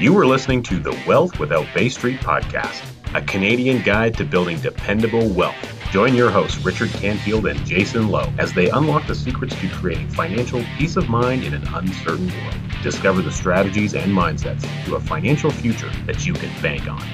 You are listening to the Wealth Without Bay Street podcast, a Canadian guide to building dependable wealth. Join your hosts, Richard Canfield and Jason Lowe, as they unlock the secrets to creating financial peace of mind in an uncertain world. Discover the strategies and mindsets to a financial future that you can bank on.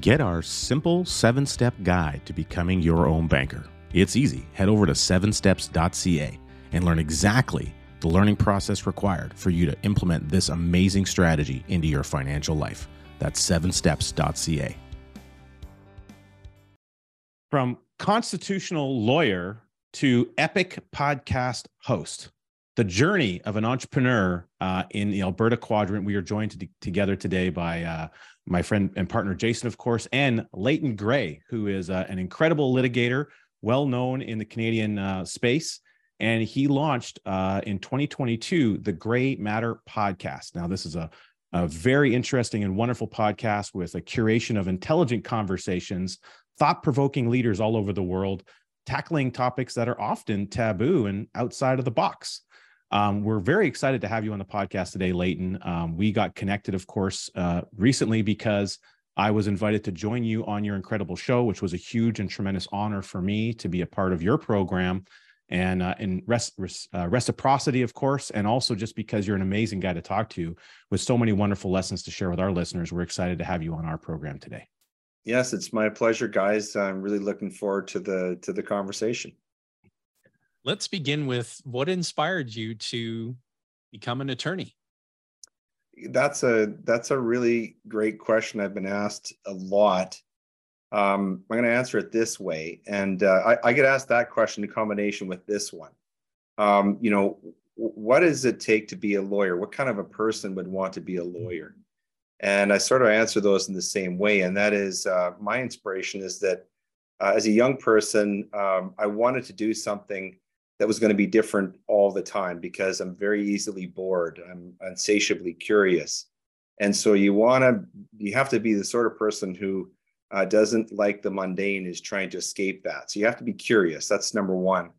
Get our simple seven step guide to becoming your own banker. It's easy. Head over to sevensteps.ca and learn exactly the learning process required for you to implement this amazing strategy into your financial life. That's sevensteps.ca. From constitutional lawyer to epic podcast host, the journey of an entrepreneur uh, in the Alberta quadrant. We are joined to, together today by uh, my friend and partner Jason, of course, and Leighton Grey, who is uh, an incredible litigator, well known in the Canadian uh, space and he launched uh, in 2022 the Grey Matter podcast. Now, this is a, a very interesting and wonderful podcast with a curation of intelligent conversations, thought provoking leaders all over the world, tackling topics that are often taboo and outside of the box. Um, we're very excited to have you on the podcast today, Leighton. Um, we got connected, of course, uh, recently because I was invited to join you on your incredible show, which was a huge and tremendous honor for me to be a part of your program and uh, in res- res- uh, reciprocity, of course, and also just because you're an amazing guy to talk to with so many wonderful lessons to share with our listeners. We're excited to have you on our program today. Yes, it's my pleasure, guys. I'm really looking forward to the to the conversation. Let's begin with what inspired you to become an attorney. That's a that's a really great question. I've been asked a lot um, I'm going to answer it this way. And uh, I, I, get asked that question in combination with this one. Um, you know, what does it take to be a lawyer? What kind of a person would want to be a lawyer? And I sort of answer those in the same way. And that is uh, my inspiration is that uh, as a young person, um, I wanted to do something that was going to be different all the time because I'm very easily bored. I'm insatiably curious. And so you want to, you have to be the sort of person who uh, doesn't like the mundane, is trying to escape that. So you have to be curious. That's number one.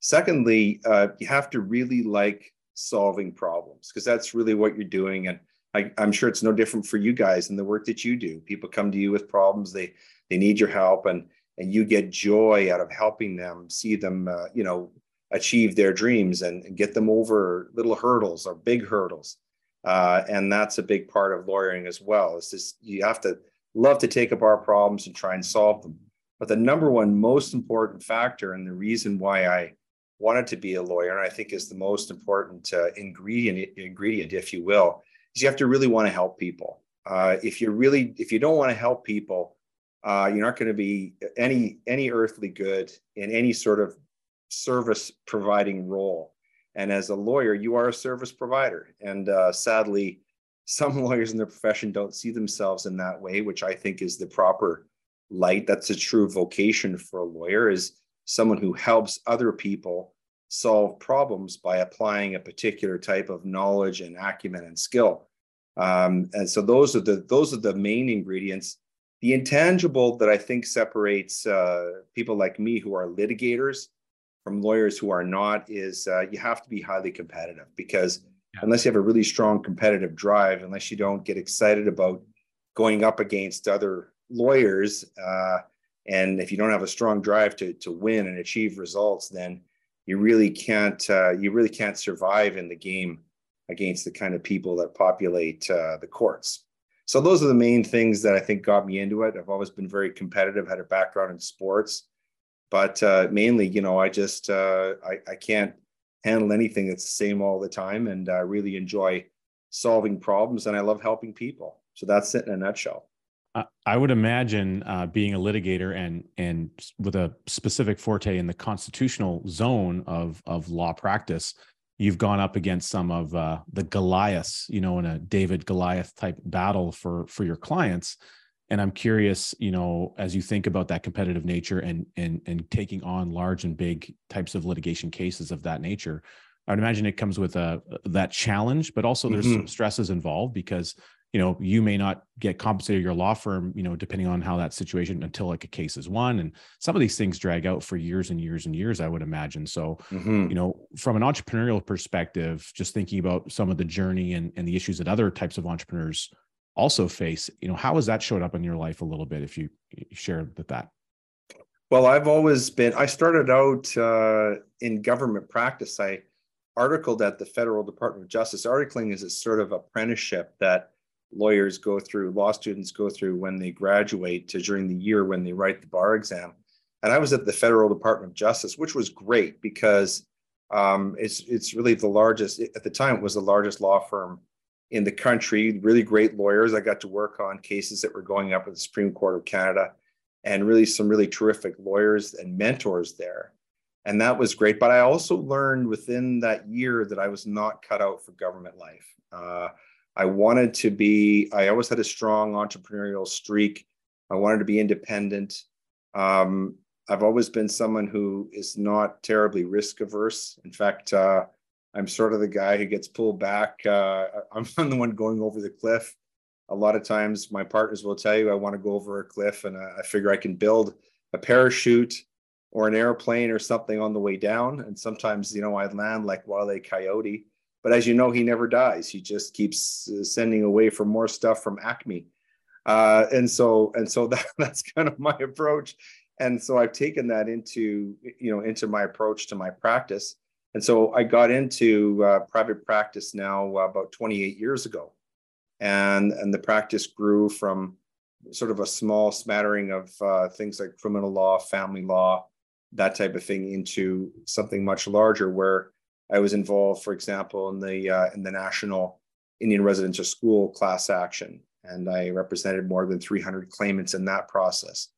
Secondly, uh, you have to really like solving problems because that's really what you're doing. And I, am sure it's no different for you guys in the work that you do. People come to you with problems; they they need your help, and and you get joy out of helping them see them, uh, you know, achieve their dreams and, get them over little hurdles or big hurdles. Uh, and that's a big part of lawyering as well. It's just you have to love to take up our problems and try and solve them. But the number one most important factor and the reason why I wanted to be a lawyer, and I think is the most important uh, ingredient, ingredient, if you will, is you have to really want to help people. Uh, if you really, if you don't want to help people, uh, you're not going to be any any earthly good in any sort of service providing role. And as a lawyer, you are a service provider. And uh, sadly, some lawyers in their profession don't see themselves in that way, which I think is the proper light. That's a true vocation for a lawyer is someone who helps other people solve problems by applying a particular type of knowledge and acumen and skill. Um, and so those are the those are the main ingredients. The intangible that I think separates uh, people like me who are litigators from lawyers who are not is uh, you have to be highly competitive because unless you have a really strong competitive drive, unless you don't get excited about going up against other lawyers, uh, and if you don't have a strong drive to to win and achieve results, then you really can't uh, you really can't survive in the game against the kind of people that populate uh, the courts. So those are the main things that I think got me into it. I've always been very competitive, had a background in sports, but uh, mainly, you know, I just uh, I, I can't handle anything that's the same all the time and I really enjoy solving problems and I love helping people. So that's it in a nutshell. I would imagine uh, being a litigator and and with a specific forte in the constitutional zone of of law practice, you've gone up against some of uh, the Goliaths, you know, in a David Goliath type battle for for your clients and i'm curious you know as you think about that competitive nature and and and taking on large and big types of litigation cases of that nature i would imagine it comes with a that challenge but also there's mm-hmm. some stresses involved because you know you may not get compensated your law firm you know depending on how that situation until like a case is won and some of these things drag out for years and years and years i would imagine so mm-hmm. you know from an entrepreneurial perspective just thinking about some of the journey and, and the issues that other types of entrepreneurs also face you know how has that showed up in your life a little bit if you, share that well i've always been i started out uh, in government practice i articled at the federal department of justice articling is a sort of apprenticeship that lawyers go through, law students go through when they graduate to during the year when they write the bar exam. And I was at the Federal Department of Justice, which was great because um, it's it's really the largest at the time. It was the largest law firm in the country. Really great lawyers. I got to work on cases that were going up at the Supreme Court of Canada, and really some really terrific lawyers and mentors there. And that was great. But I also learned within that year that I was not cut out for government life. Uh, I wanted to be, I always had a strong entrepreneurial streak. I wanted to be independent. Um, I've always been someone who is not terribly risk averse. In fact, uh, I'm sort of the guy who gets pulled back. Uh, I'm the one going over the cliff. A lot of times, my partners will tell you I want to go over a cliff, and I figure I can build a parachute or an airplane or something on the way down. And sometimes, you know, I land like Wile Coyote but as you know, he never dies. He just keeps uh, sending away for more stuff from Acme. Uh, and so and so that, that's kind of my approach. And so I've taken that into you know into my approach to my practice. And so I got into uh, private practice now uh, about 28 years ago, and and the practice grew from sort of a small smattering of uh, things like criminal law, family law, that type of thing, into something much larger where I was involved, for example, in the uh, in the National Indian Residential School class action, and I represented more than 300 claimants in that process.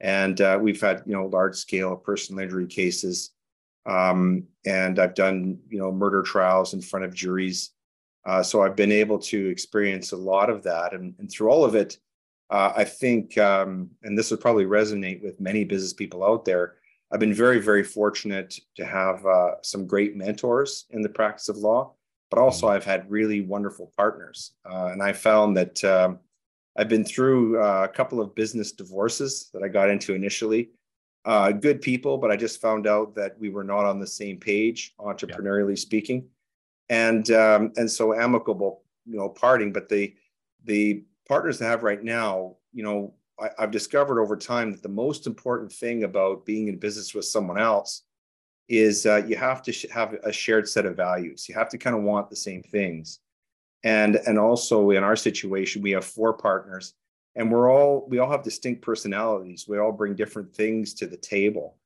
And uh, we've had you know large scale personal injury cases, um, and I've done you know murder trials in front of juries. Uh, so I've been able to experience a lot of that, and, and through all of it, uh, I think, um, and this would probably resonate with many business people out there I've been very, very fortunate to have uh, some great mentors in the practice of law, but also mm-hmm. I've had really wonderful partners. Uh, and I found that um, I've been through uh, a couple of business divorces that I got into initially. Uh, good people, but I just found out that we were not on the same page, entrepreneurially yeah. speaking, and um, and so amicable, you know, parting. But the the partners I have right now, you know, I, have discovered over time that the most important thing about being in business with someone else is uh, you have to sh- have a shared set of values. You have to kind of want the same things, and and also in our situation, we have four partners, and we're all we all have distinct personalities. We all bring different things to the table,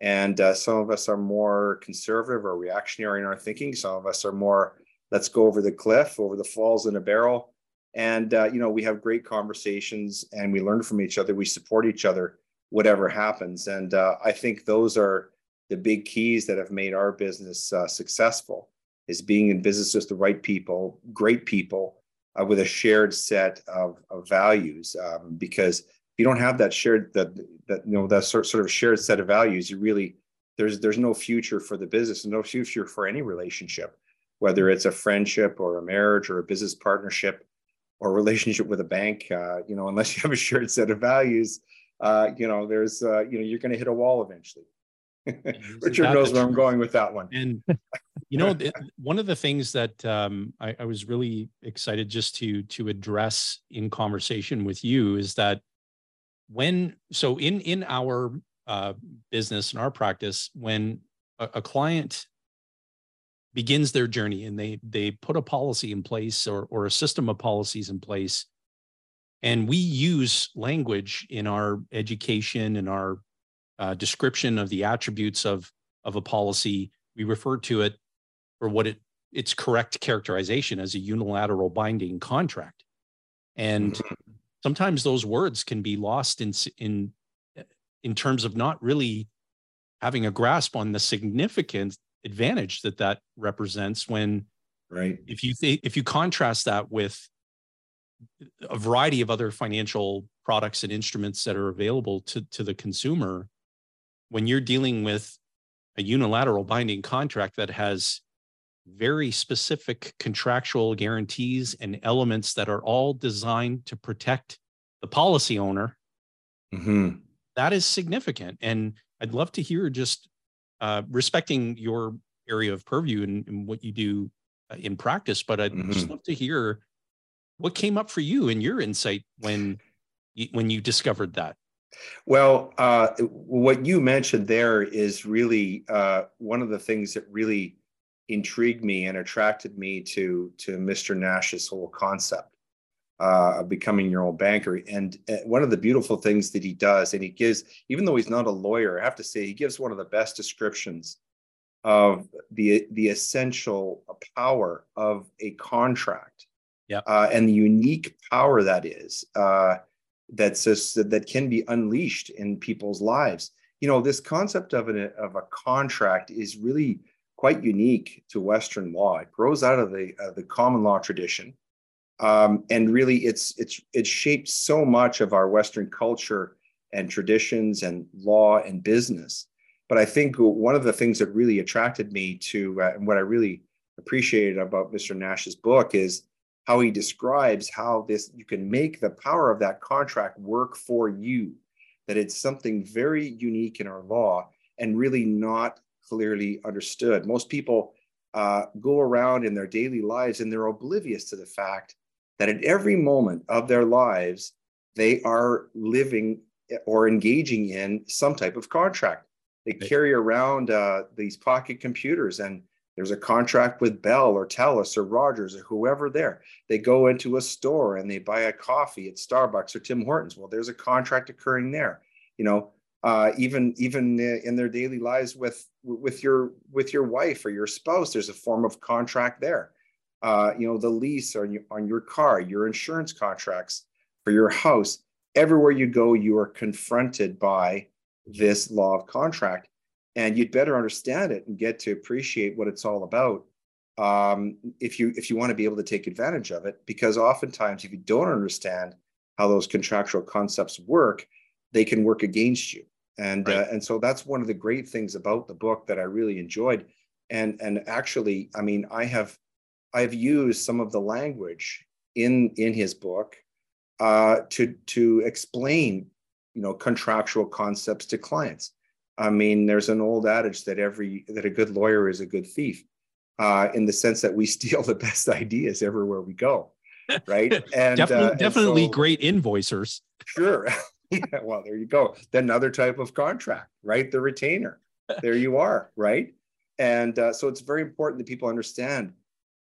and uh, some of us are more conservative or reactionary in our thinking. Some of us are more let's go over the cliff, over the falls in a barrel and uh, you know we have great conversations and we learn from each other we support each other whatever happens and uh, i think those are the big keys that have made our business uh, successful is being in business with the right people great people uh, with a shared set of, of values um, because if you don't have that shared that that you know that sort, sort of shared set of values you really there's there's no future for the business and no future for any relationship whether it's a friendship or a marriage or a business partnership or relationship with a bank, uh, you know, unless you have a shared set of values, uh, you know, there's, uh, you know, you're going to hit a wall eventually. Richard knows where I'm going with that one. And you know, one of the things that um, I, I, was really excited just to to address in conversation with you is that when so in in our uh, business and our practice, when a, a client begins their journey and they they put a policy in place or or a system of policies in place and we use language in our education and our uh, description of the attributes of of a policy. We refer to it for what it its correct characterization as a unilateral binding contract. And mm-hmm. sometimes those words can be lost in in in terms of not really having a grasp on the significant advantage that that represents when right. if you th- if you contrast that with a variety of other financial products and instruments that are available to to the consumer when you're dealing with a unilateral binding contract that has very specific contractual guarantees and elements that are all designed to protect the policy owner, mm-hmm. that is significant. And I'd love to hear just uh, respecting your area of purview and, and what you do uh, in practice, but I'd mm-hmm. just love to hear what came up for you and your insight when you, when you discovered that. Well, uh, what you mentioned there is really uh, one of the things that really intrigued me and attracted me to to Mr. Nash's whole concept uh, of becoming your own banker. And uh, one of the beautiful things that he does, and he gives, even though he's not a lawyer, I have to say he gives one of the best descriptions of the the essential power of a contract. Yeah. Uh, and the unique power that is uh, that's just, that can be unleashed in people's lives. You know, this concept of an of a contract is really quite unique to Western law. It grows out of the uh, the common law tradition, um, and really, it's it's it's shaped so much of our Western culture and traditions and law and business. But I think one of the things that really attracted me to uh, and what I really appreciated about Mr. Nash's book is how he describes how this you can make the power of that contract work for you. That it's something very unique in our law and really not clearly understood. Most people uh, go around in their daily lives and they're oblivious to the fact that at every moment of their lives, they are living or engaging in some type of contract. They carry around uh, these pocket computers and there's a contract with Bell or Telus or Rogers or whoever there. They go into a store and they buy a coffee at Starbucks or Tim Hortons. Well, there's a contract occurring there. You know, uh, even even in their daily lives with with your with your wife or your spouse, there's a form of contract there. Uh, you know, the lease on your, on your car, your insurance contracts for your house. Everywhere you go, you are confronted by this law of contract, and you'd better understand it and get to appreciate what it's all about. Um, if you if you want to be able to take advantage of it, because oftentimes if you don't understand how those contractual concepts work, they can work against you. And right. uh, and so that's one of the great things about the book that I really enjoyed. And and actually, I mean, I have I've used some of the language in in his book uh, to to explain, you know, contractual concepts to clients. I mean, there's an old adage that every that a good lawyer is a good thief, uh, in the sense that we steal the best ideas everywhere we go, right? And definitely, uh, definitely and so, great invoicers. Sure. yeah. Well, there you go. Then another type of contract, right? The retainer. There you are, right? And uh, so it's very important that people understand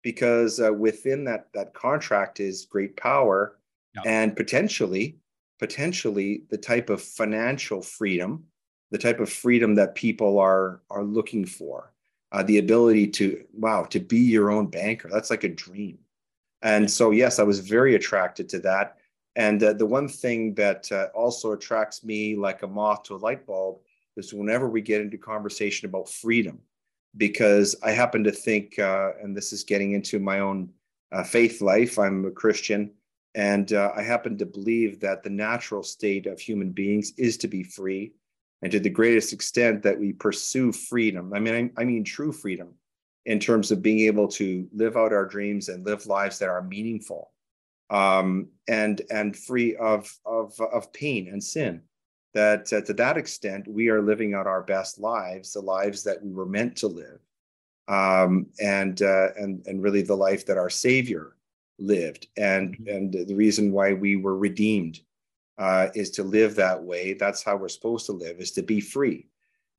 because uh, within that that contract is great power yeah. and potentially potentially the type of financial freedom the type of freedom that people are are looking for. Uh, the ability to wow to be your own banker that's like a dream. And so yes i was very attracted to that. And uh, the one thing that uh, also attracts me like a moth to a light bulb is whenever we get into conversation about freedom because I happen to think, uh, and this is getting into my own uh, faith life, I'm a Christian, and uh, I happen to believe that the natural state of human beings is to be free. And to the greatest extent that we pursue freedom, I mean, I, I mean true freedom in terms of being able to live out our dreams and live lives that are meaningful um, and, and free of, of, of pain and sin that uh, to that extent we are living out our best lives the lives that we were meant to live um, and uh, and and really the life that our savior lived and mm-hmm. and the reason why we were redeemed uh, is to live that way. That's how we're supposed to live is to be free.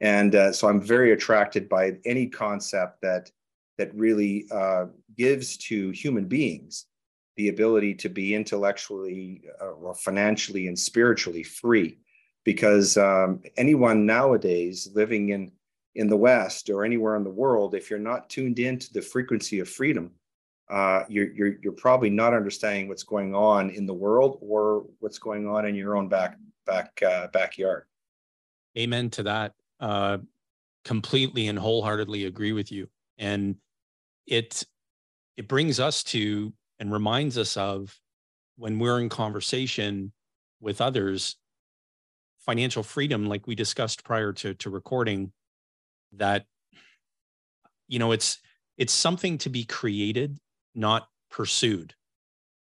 And uh, so i'm very attracted by any concept that that really uh, gives to human beings the ability to be intellectually uh, or financially and spiritually free. Because um, anyone nowadays living in in the West or anywhere in the world, if you're not tuned in to the frequency of freedom, uh, you're, you're you're probably not understanding what's going on in the world or what's going on in your own back back uh, backyard. Amen to that. Uh, completely and wholeheartedly agree with you. And it it brings us to and reminds us of when we're in conversation with others financial freedom, like we discussed prior to, to recording, that, you know, it's it's something to be created, not pursued.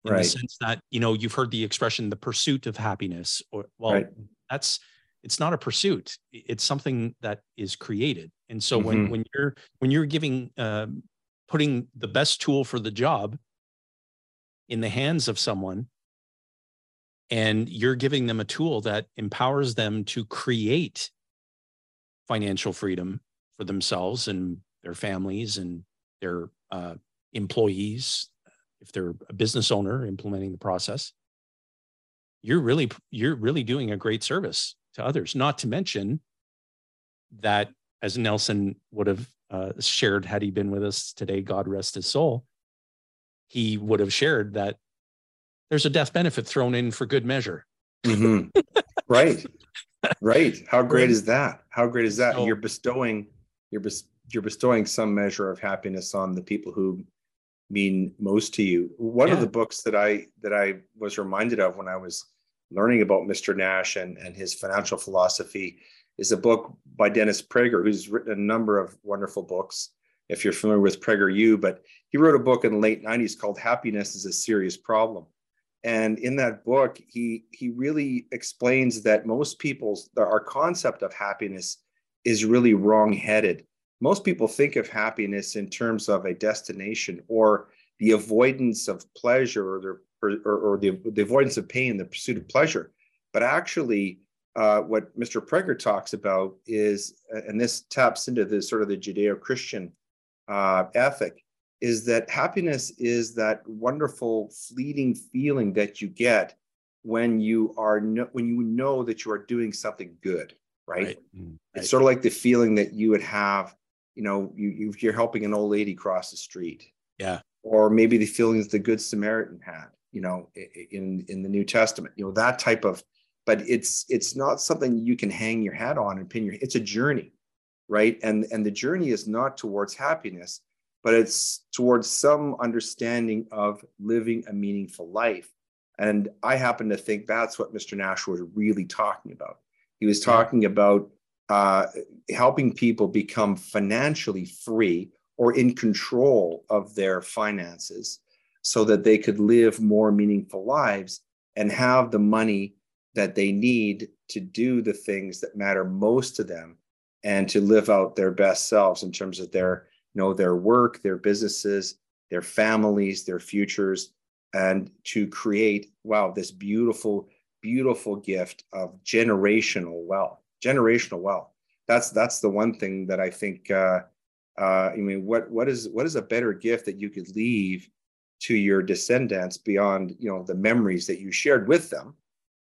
In Right. the sense that, you know, you've heard the expression the pursuit of happiness, or well, Right. that's it's not a pursuit. It's something that is created. And so when Mhm. when you're when you're giving um, putting the best tool for the job in the hands of someone and you're giving them a tool that empowers them to create financial freedom for themselves and their families and their uh, employees if they're a business owner implementing the process you're really you're really doing a great service to others. Not to mention that as nelson would have uh, shared had he been with us today god rest his soul he would have shared that there's a death benefit thrown in for good measure. Mhm. right. Right. How great is that? How great is that? So- you're bestowing you're bes- you're bestowing some measure of happiness on the people who mean most to you? One of the books that i that i was reminded of when i was learning about mr nash and and his financial philosophy is a book by dennis prager who's written a number of wonderful books if you're familiar with prager u but he wrote a book in the late 90s called happiness is a serious problem. And in that book he he really explains that most people's our concept of happiness is really wrong-headed most people think of happiness in terms of a destination or the avoidance of pleasure or, the, or, or, the, the avoidance of pain the pursuit of pleasure. But actually uh, what mr prager talks about is and this taps into the sort of the judeo-christian uh, ethic is that happiness is that wonderful fleeting feeling that you get when you are no, when you know that you are doing something good right, Right. it's sort of like the feeling that you would have you know you, you you're helping an old lady cross the street. Yeah. or maybe the feelings the good samaritan had you know in in the new testament you know that type of but it's it's not something you can hang your hat on and pin your it's a journey right? And and the journey is not towards happiness but it's towards some understanding of living a meaningful life. And i happen to think that's what mr nash was really talking about. He was talking about uh, helping people become financially free or in control of their finances so that they could live more meaningful lives and have the money that they need to do the things that matter most to them and to live out their best selves in terms of their you know their work their businesses their families their futures and to create wow this beautiful beautiful gift of generational wealth generational wealth that's that's the one thing that i think uh uh i mean what what is what is a better gift that you could leave to your descendants beyond you know the memories that you shared with them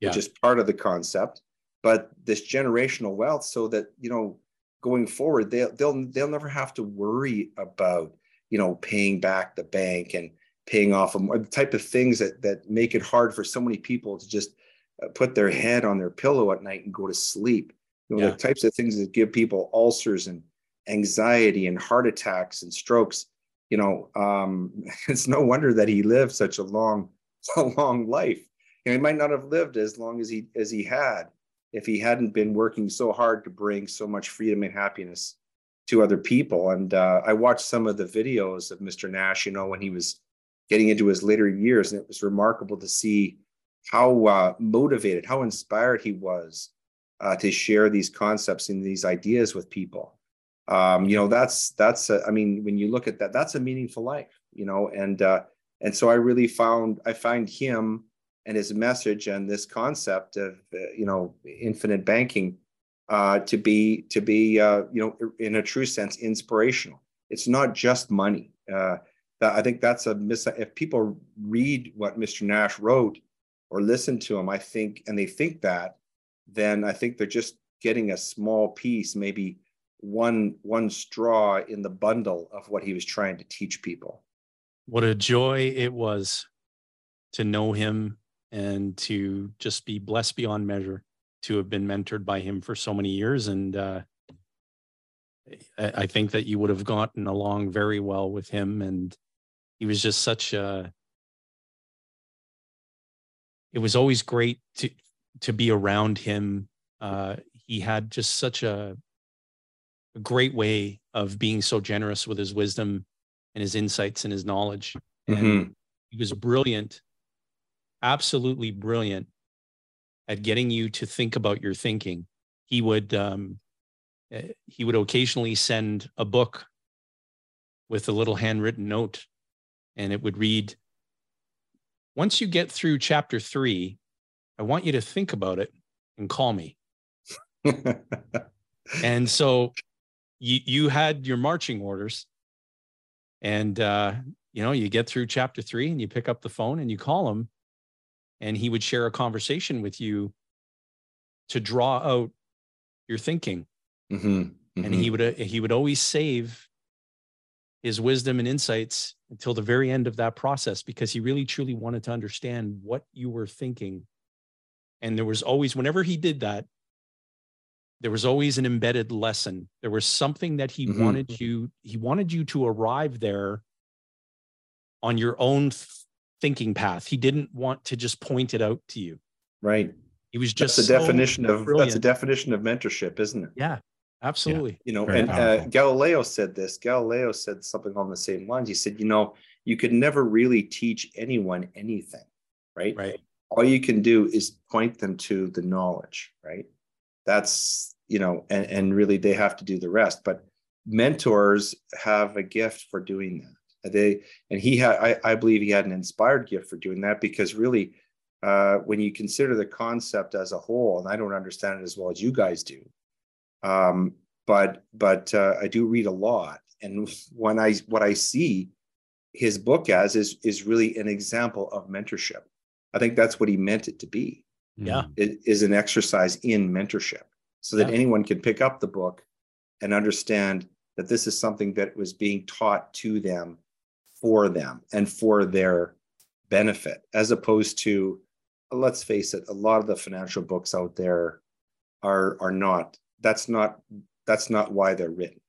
which Yeah. is part of the concept but this generational wealth so that you know going forward they'll they'll they'll never have to worry about you know paying back the bank and paying off the type of things that that make it hard for so many people to just uh, put their head on their pillow at night and go to sleep you know Yeah. the types of things that give people ulcers and anxiety and heart attacks and strokes you know um it's no wonder that he lived such a long a long life you know, he might not have lived as long as he as he had if he hadn't been working so hard to bring so much freedom and happiness to other people and uh, i watched some of the videos of mr nash you know when he was getting into his later years and it was remarkable to see how uh, motivated how inspired he was uh, to share these concepts and these ideas with people. Um, you know that's that's a, i mean when you look at that that's a meaningful life you know and uh, and so i really found i find him and his message and this concept of uh, you know infinite banking uh, to be to be uh, you know in a true sense inspirational. It's not just money. Uh, i think that's a mis if people read what mr nash wrote or listen to him i think and they think that then i think they're just getting a small piece maybe one one straw in the bundle of what he was trying to teach people. What a joy it was to know him and to just be blessed beyond measure to have been mentored by him for so many years. And uh, I, I think that you would have gotten along very well with him. And he was just such a it was always great to to be around him uh, he had just such a, a great way of being so generous with his wisdom and his insights and his knowledge. And Mhm. he was brilliant, absolutely brilliant at getting you to think about your thinking. He would um, eh, he would occasionally send a book with a little handwritten note, and it would read, "Once you get through chapter three, I want you to think about it and call me." And so you you had your marching orders, and uh, you know you get through chapter three, and you pick up the phone and you call him, and he would share a conversation with you to draw out your thinking, Mhm. and Mhm. he would uh, he would always save his wisdom and insights until the very end of that process because he really truly wanted to understand what you were thinking and there was always whenever he did that there was always an embedded lesson there was something that he Mhm. wanted you he wanted you to arrive there on your own th- thinking path he didn't want to just point it out to you right. he was That's just the so definition of that's a definition of mentorship, isn't it? yeah absolutely You know, Very and uh. Galileo said this. Galileo said something on the same lines. He said, you know, you could never really teach anyone anything, right? right All you can do is point them to the knowledge, right? That's, you know, and, and really they have to do the rest. But mentors have a gift for doing that. They and he had, I, I believe he had an inspired gift for doing that because really, uh, when you consider the concept as a whole, and I don't understand it as well as you guys do, um, but but uh, I do read a lot, and when I what I see his book as is is really an example of mentorship. I think that's what he meant it to be. Yeah. Mm. It is an exercise in mentorship, so that Yeah. anyone can pick up the book and understand that this is something that was being taught to them for them and for their benefit, as opposed to, let's face it, a lot of the financial books out there are are not. That's not that's not why they're written.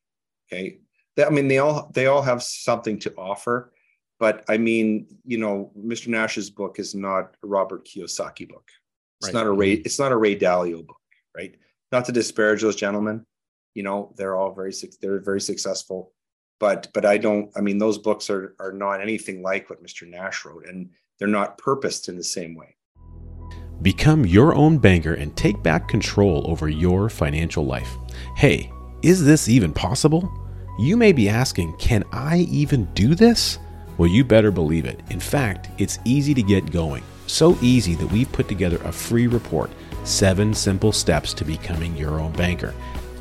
Okay, I mean they all they all have something to offer, but I mean you know Mr. Nash's book is not a Robert Kiyosaki book. It's Right. not a Ray. It's not a Ray Dalio book, right? Not to disparage those gentlemen. You know they're all very suc- they're very successful, but but I don't. I mean those books are are not anything like what Mr. Nash wrote, and they're not purposed in the same way. Become your own banker and take back control over your financial life. Hey, is this even possible? You may be asking, can I even do this? Well, you better believe it. In fact, it's easy to get going. So easy that we've put together a free report Seven Simple Steps to Becoming Your Own Banker.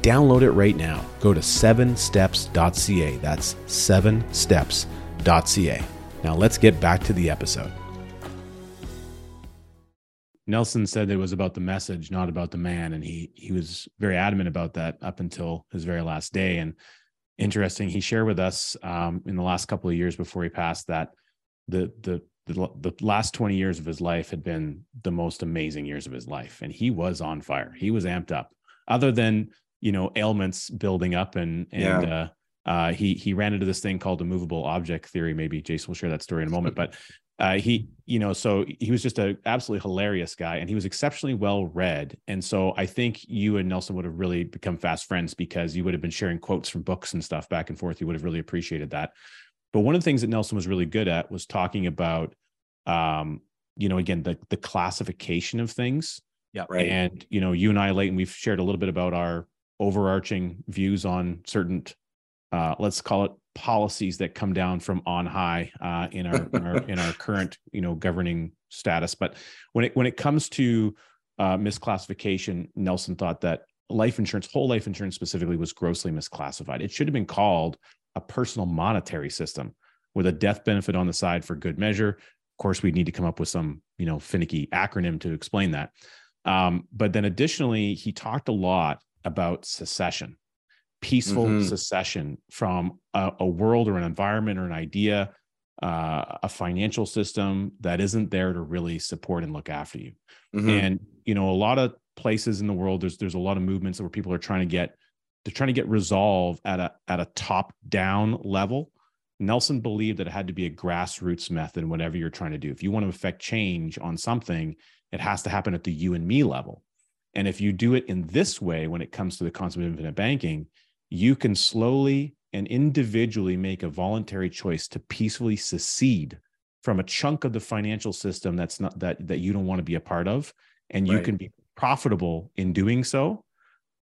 Download it right now. Go to 7steps.ca. That's 7steps.ca. Now let's get back to the episode. Nelson said it was about the message, not about the man, and he he was very adamant about that up until his very last day. And interesting, he shared with us um, in the last couple of years before he passed that the the the, the last 20 years of his life had been the most amazing years of his life and he was on fire. He was amped up. Other than you know ailments building up and and uh, uh, he he ran into this thing called the movable object theory. Maybe jason will share that story in a moment but uh, he you know so he was just a absolutely hilarious guy and he was exceptionally well read and so i think you and nelson would have really become fast friends because you would have been sharing quotes from books and stuff back and forth you would have really appreciated that but one of the things that Nelson was really good at was talking about, um, you know, again, the the classification of things. yeah Right. And you know, you and I, Leighton, we've shared a little bit about our overarching views on certain, uh, let's call it policies that come down from on high uh, in our, in our in our current, you know, governing status. But when it when it comes to uh, misclassification, Nelson thought that life insurance, whole life insurance specifically, was grossly misclassified. It should have been called a personal monetary system with a death benefit on the side for good measure. Of course, we'd need to come up with some, you know, finicky acronym to explain that. Um, but then additionally, he talked a lot about secession, peaceful Mhm. secession from a, a world or an environment or an idea, uh, a financial system that isn't there to really support and look after you. Mhm. And you know, a lot of places in the world, there's there's a lot of movements where people are trying to get they're trying to get resolve at a at a top down level. Nelson believed that it had to be a grassroots method, whatever you're trying to do. If you want to affect change on something, it has to happen at the you and me level. And if you do it in this way, when it comes to the concept of infinite banking, you can slowly and individually make a voluntary choice to peacefully secede from a chunk of the financial system that's not that that you don't want to be a part of and you right. can be profitable in doing so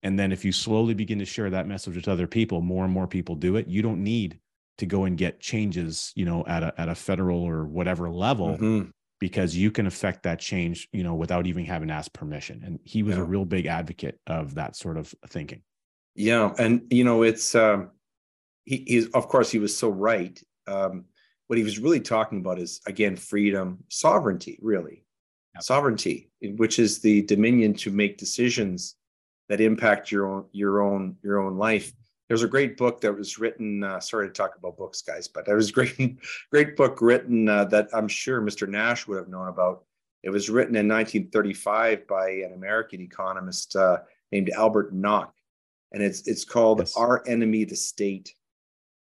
and then if you slowly begin to share that message with other people more and more people do it you don't need to go and get changes you know at a at a federal or whatever level mm-hmm. because you can affect that change you know without even having asked permission and he was yeah. a real big advocate of that sort of thinking yeah and you know it's um he, he's of course he was so right um what he was really talking about is again freedom sovereignty really yep. sovereignty which is the dominion to make decisions that impact your own your own your own life there's a great book that was written. Uh, sorry to talk about books, guys, but there was a great, great book written uh, that I'm sure Mr. Nash would have known about. It was written in 1935 by an American economist uh, named Albert Nock, and it's it's called yes. "Our Enemy, the State."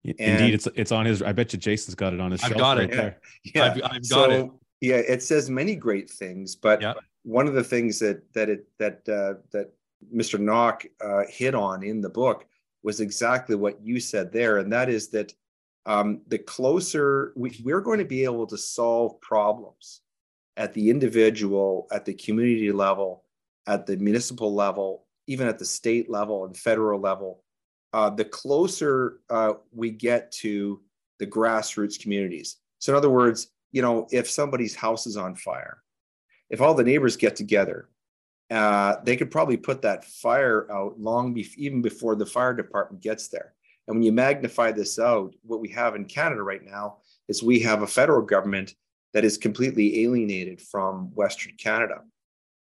And Indeed, it's it's on his. I bet you Jason's got it on his I've shelf got right it. there. Yeah, I've, I've got so, it. Yeah, it says many great things, but yeah. one of the things that that it that uh, that Mr. Nock uh, hit on in the book was exactly what you said there, and that is that um, the closer we, we're going to be able to solve problems at the individual, at the community level, at the municipal level, even at the state level and federal level, uh, the closer uh, we get to the grassroots communities. So, in other words, you know, if somebody's house is on fire, if all the neighbors get together uh, they could probably put that fire out long be- even before the fire department gets there. And when you magnify this out, what we have in Canada right now is we have a federal government that is completely alienated from Western Canada,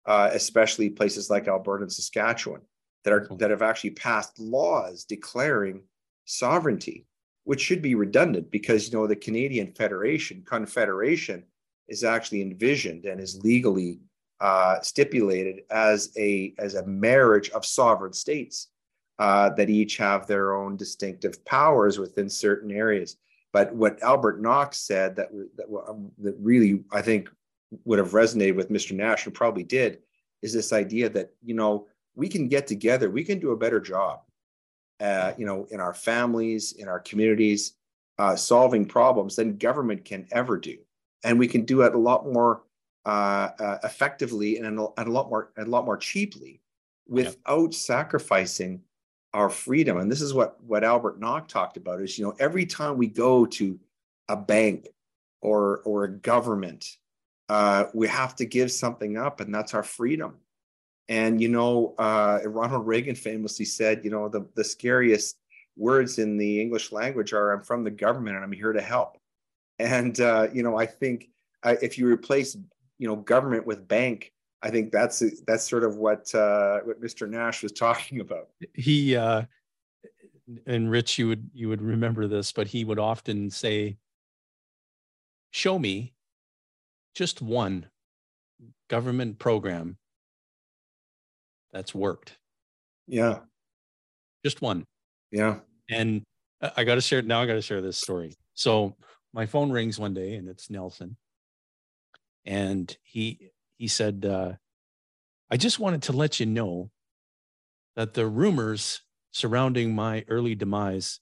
uh, especially places like Alberta and Saskatchewan that are that have actually passed laws declaring sovereignty, which should be redundant because you know the Canadian Federation, Confederation, is actually envisioned and is legally uh, stipulated as a as a marriage of sovereign states uh, that each have their own distinctive powers within certain areas. But what Albert Knox said that that, um, that really I think would have resonated with Mr. Nash and probably did is this idea that you know we can get together, we can do a better job, uh, you know, in our families, in our communities, uh, solving problems than government can ever do, and we can do it a lot more uh, uh, effectively and a, and a lot more a lot more cheaply without sacrificing our freedom. And this is what what Albert Nock talked about is you know every time we go to a bank or or a government, uh, we have to give something up, and that's our freedom. And you know, uh, Ronald Reagan famously said, you know, the the scariest words in the English language are "I'm from the government and I'm here to help." And uh, you know, I think uh, if you replace you know government with bank i think that's that's sort of what uh what mr nash was talking about he uh and rich you would you would remember this but he would often say show me just one government program that's worked. Yeah. Just one. Yeah. And i got to share now i got to share this story. So my phone rings one day and it's nelson. And he he said, uh, "I just wanted to let you know that the rumors surrounding my early demise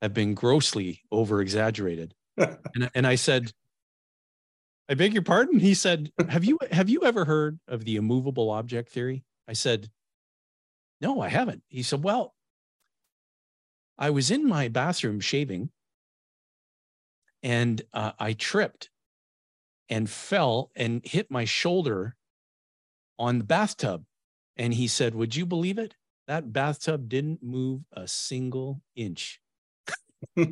have been grossly over exaggerated." and, and I said, "I beg your pardon." He said, "Have you have you ever heard of the immovable object theory?" I said, "No, I haven't." He said, "Well." I was in my bathroom shaving and uh, I tripped and fell and hit my shoulder on the bathtub. And he said, Would you believe it? That bathtub didn't move a single inch. and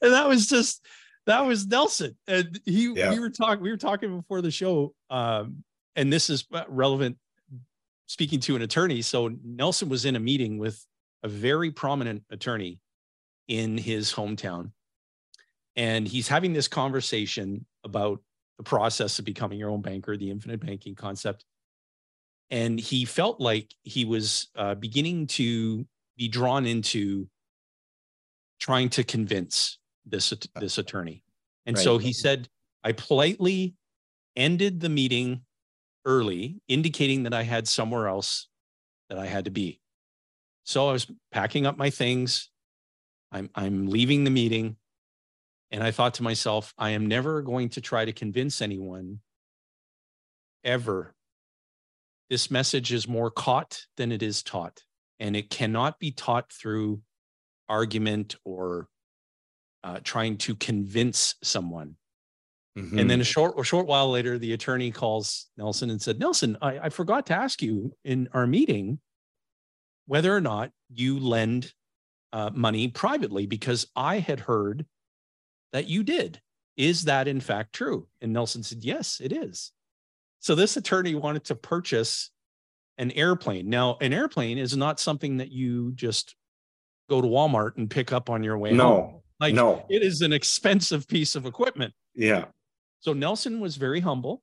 that was just that was Nelson. And he yeah. we were talking we were talking before the show. Um, and this is relevant speaking to an attorney. So Nelson was in a meeting with a very prominent attorney in his hometown and he's having this conversation about the process of becoming your own banker, the infinite banking concept. And he felt like he was uh, beginning to be drawn into trying to convince this uh, this attorney. And right. so he said, I politely ended the meeting early, indicating that I had somewhere else that I had to be. So I was packing up my things. I'm I'm leaving the meeting. And I thought to myself, I am never going to try to convince anyone ever. This message is more caught than it is taught. And it cannot be taught through argument or uh, trying to convince someone. Mm-hmm. And then a short a short while later, the attorney calls Nelson and said, Nelson, I, I forgot to ask you in our meeting whether or not you lend uh, money privately because I had heard that you did. Is that in fact true? And Nelson said, Yes, it is. So this attorney wanted to purchase an airplane. Now, an airplane is not something that you just go to Walmart and pick up on your way no, home. Like no, it is an expensive piece of equipment. Yeah. So Nelson was very humble,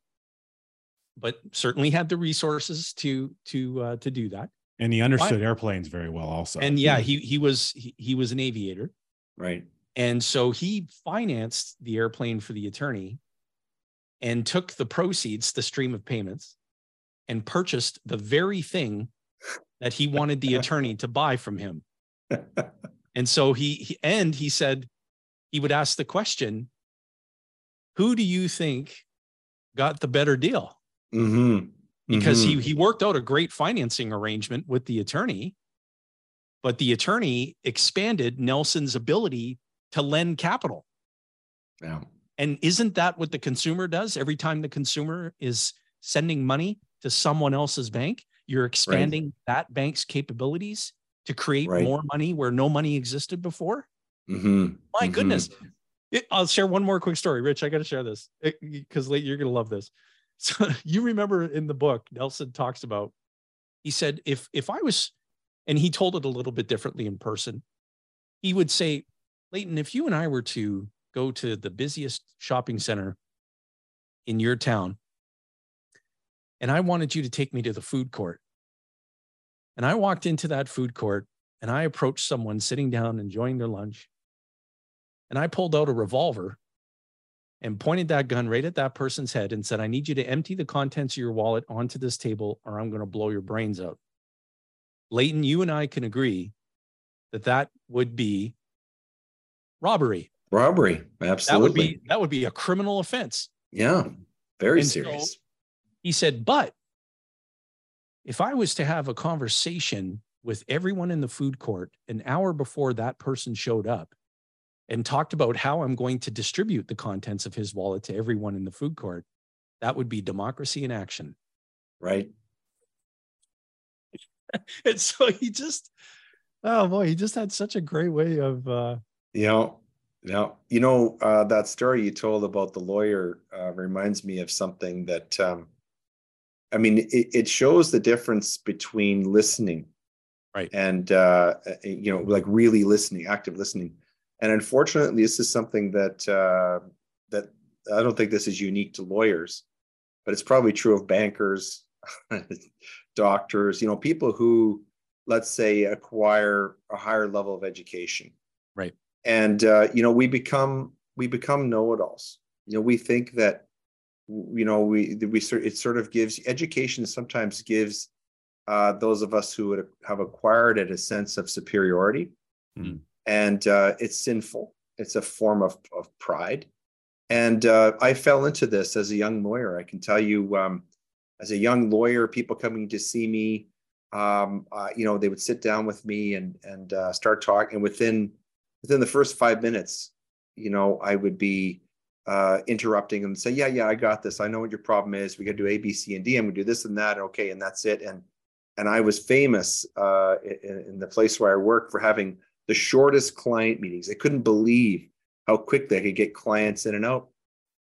but certainly had the resources to to uh, to do that. And he understood airplanes very well, also. And yeah, he he was he, he was an aviator. Right. And so he financed the airplane for the attorney and took the proceeds, the stream of payments, and purchased the very thing that he wanted the attorney to buy from him. And so he, he and he said he would ask the question, who do you think got the better deal? Mm-hmm. Because mm-hmm. he he worked out a great financing arrangement with the attorney, but the attorney expanded Nelson's ability to lend capital. Yeah. And isn't that what the consumer does every time the consumer is sending money to someone else's bank? You're expanding right. that bank's capabilities to create right. more money where no money existed before. Mm-hmm. My mm-hmm. goodness. It, I'll share one more quick story. Rich, I got to share this because you're going to love this. So you remember in the book, Nelson talks about, he said, if, if I was, and he told it a little bit differently in person, he would say, Leighton, if you and I were to go to the busiest shopping center in your town, and I wanted you to take me to the food court, and I walked into that food court and I approached someone sitting down enjoying their lunch, and I pulled out a revolver and pointed that gun right at that person's head and said, I need you to empty the contents of your wallet onto this table or I'm going to blow your brains out. Leighton, you and I can agree that that would be robbery. Robbery, absolutely. That would be that would be a criminal offense. Yeah, very and serious. So he said, but if I was to have a conversation with everyone in the food court an hour before that person showed up and talked about how I'm going to distribute the contents of his wallet to everyone in the food court, that would be democracy in action. Right. and so he just, oh boy, he just had such a great way of. Uh, you know, yeah, you know uh, that story you told about the lawyer uh, reminds me of something that, um, I mean, it, it shows the difference between listening, right, and uh, you know, like really listening, active listening and unfortunately, this is something that uh, that I don't think this is unique to lawyers, but it's probably true of bankers, doctors, you know, people who, let's say, acquire a higher level of education. Right. And uh, you know, we become we become know-it-alls. You know, we think that you know we we sort it sort of gives education sometimes gives uh, those of us who would have acquired it a sense of superiority. Mm and uh, it's sinful. It's a form of, of pride. And uh, I fell into this as a young lawyer. I can tell you, um, as a young lawyer, people coming to see me, um, uh, you know, they would sit down with me and and uh, start talking. And within within the first five minutes, you know, I would be uh, interrupting and say, "Yeah, yeah, I got this. I know what your problem is. We got to do A, B, C, and D. I'm going to do this and that. Okay, and that's it." And and I was famous uh, in, in the place where I work for having the shortest client meetings. They couldn't believe how quick they could get clients in and out.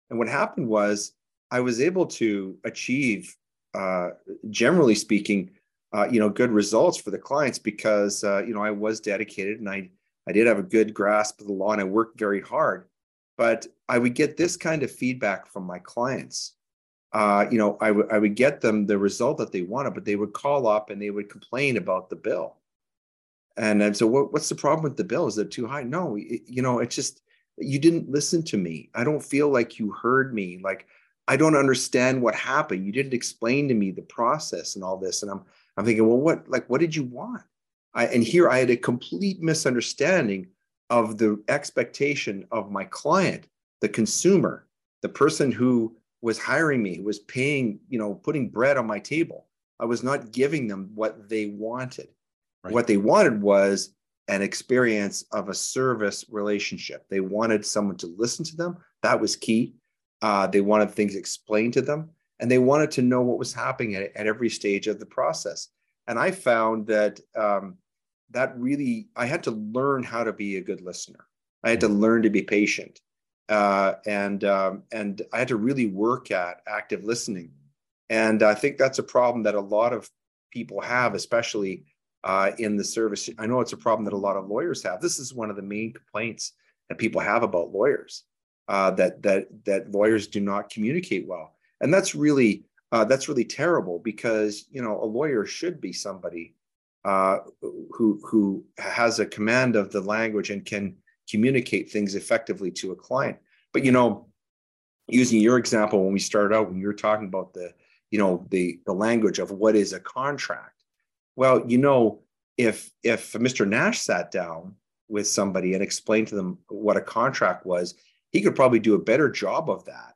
And what happened was I was able to achieve, uh, generally speaking, uh, you know, good results for the clients because uh, you know I was dedicated and I I did have a good grasp of the law and I worked very hard. But I would get this kind of feedback from my clients. Uh, you know, I would I would get them the result that they wanted, but they would call up and they would complain about the bill. And, and so, what, what's the problem with the bill? Is it too high? No, it, you know, it's just you didn't listen to me. I don't feel like you heard me. Like I don't understand what happened. You didn't explain to me the process and all this. And I'm I'm thinking, well, what like what did you want? I, and here I had a complete misunderstanding of the expectation of my client, the consumer, the person who was hiring me, who was paying, you know, putting bread on my table. I was not giving them what they wanted. Right. What they wanted was an experience of a service relationship. They wanted someone to listen to them. That was key. Uh, they wanted things explained to them, and they wanted to know what was happening at, at every stage of the process. And I found that um, that really, I had to learn how to be a good listener. I had to learn to be patient, uh, and um, and I had to really work at active listening. And I think that's a problem that a lot of people have, especially uh, in the service. I know it's a problem that a lot of lawyers have. This is one of the main complaints that people have about lawyers uh, that that that lawyers do not communicate well, and that's really uh, that's really terrible because you know a lawyer should be somebody uh, who who has a command of the language and can communicate things effectively to a client. But you know, using your example when we started out, when you were talking about the you know the the language of what is a contract well, you know, if if Mr. Nash sat down with somebody and explained to them what a contract was, he could probably do a better job of that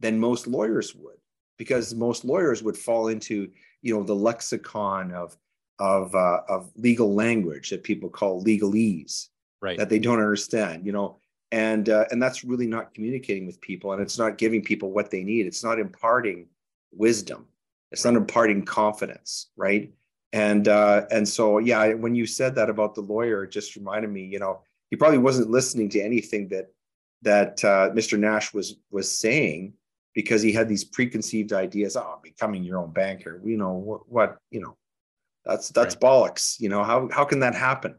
than most lawyers would, because most lawyers would fall into you know the lexicon of of uh, of legal language that people call legalese, right? That they don't understand, you know, and uh, and that's really not communicating with people, and it's not giving people what they need. It's not imparting wisdom. It's not imparting confidence, right? and uh, and so yeah, when you said that about the lawyer, it just reminded me. You know, he probably wasn't listening to anything that that uh, Mr. Nash was was saying because he had these preconceived ideas. Oh, becoming your own banker. You know what? What you know? That's that's right. bollocks. You know how how can that happen?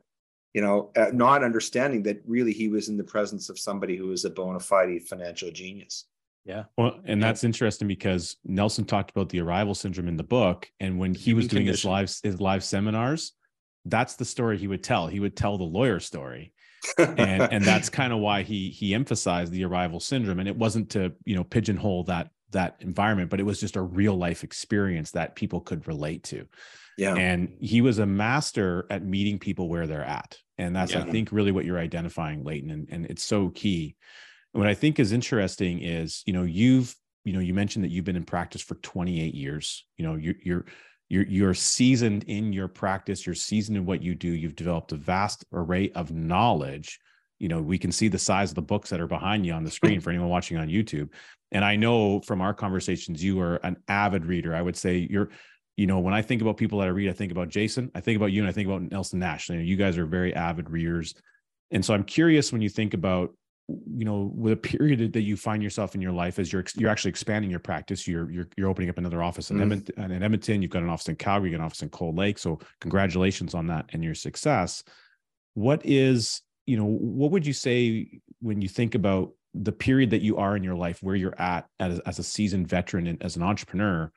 You know, uh, not understanding that really he was in the presence of somebody who was a bona fide financial genius. Yeah. Well, and yeah. that's interesting because Nelson talked about the arrival syndrome in the book. And when he was doing his live his live seminars, that's the story he would tell. He would tell the lawyer story. and and that's kind of why he he emphasized the arrival syndrome. And it wasn't to, you know, pigeonhole that that environment, but it was just a real life experience that people could relate to. Yeah. And he was a master at meeting people where they're at. And that's, yeah. I think, really what you're identifying, Leighton. And, and it's so key what I think is interesting is, you know, you've, you know, you mentioned that you've been in practice for 28 years. You know, you're you're you're you're seasoned in your practice. You're seasoned in what you do. You've developed a vast array of knowledge. You know, we can see the size of the books that are behind you on the screen for anyone watching on YouTube. And I know from our conversations, you are an avid reader. I would say you're you know, when I think about people that I read, I think about Jason, I think about you, and I think about Nelson Nash. You, know, you guys are very avid readers. And so I'm curious when you think about you know with a period that you find yourself in your life as you're you're actually expanding your practice you're you're, you're opening up another office in, mm. edmonton, in edmonton you've got an office in calgary you got an office in cold lake so congratulations on that and your success what is you know what would you say when you think about the period that you are in your life where you're at as, as a seasoned veteran and as an entrepreneur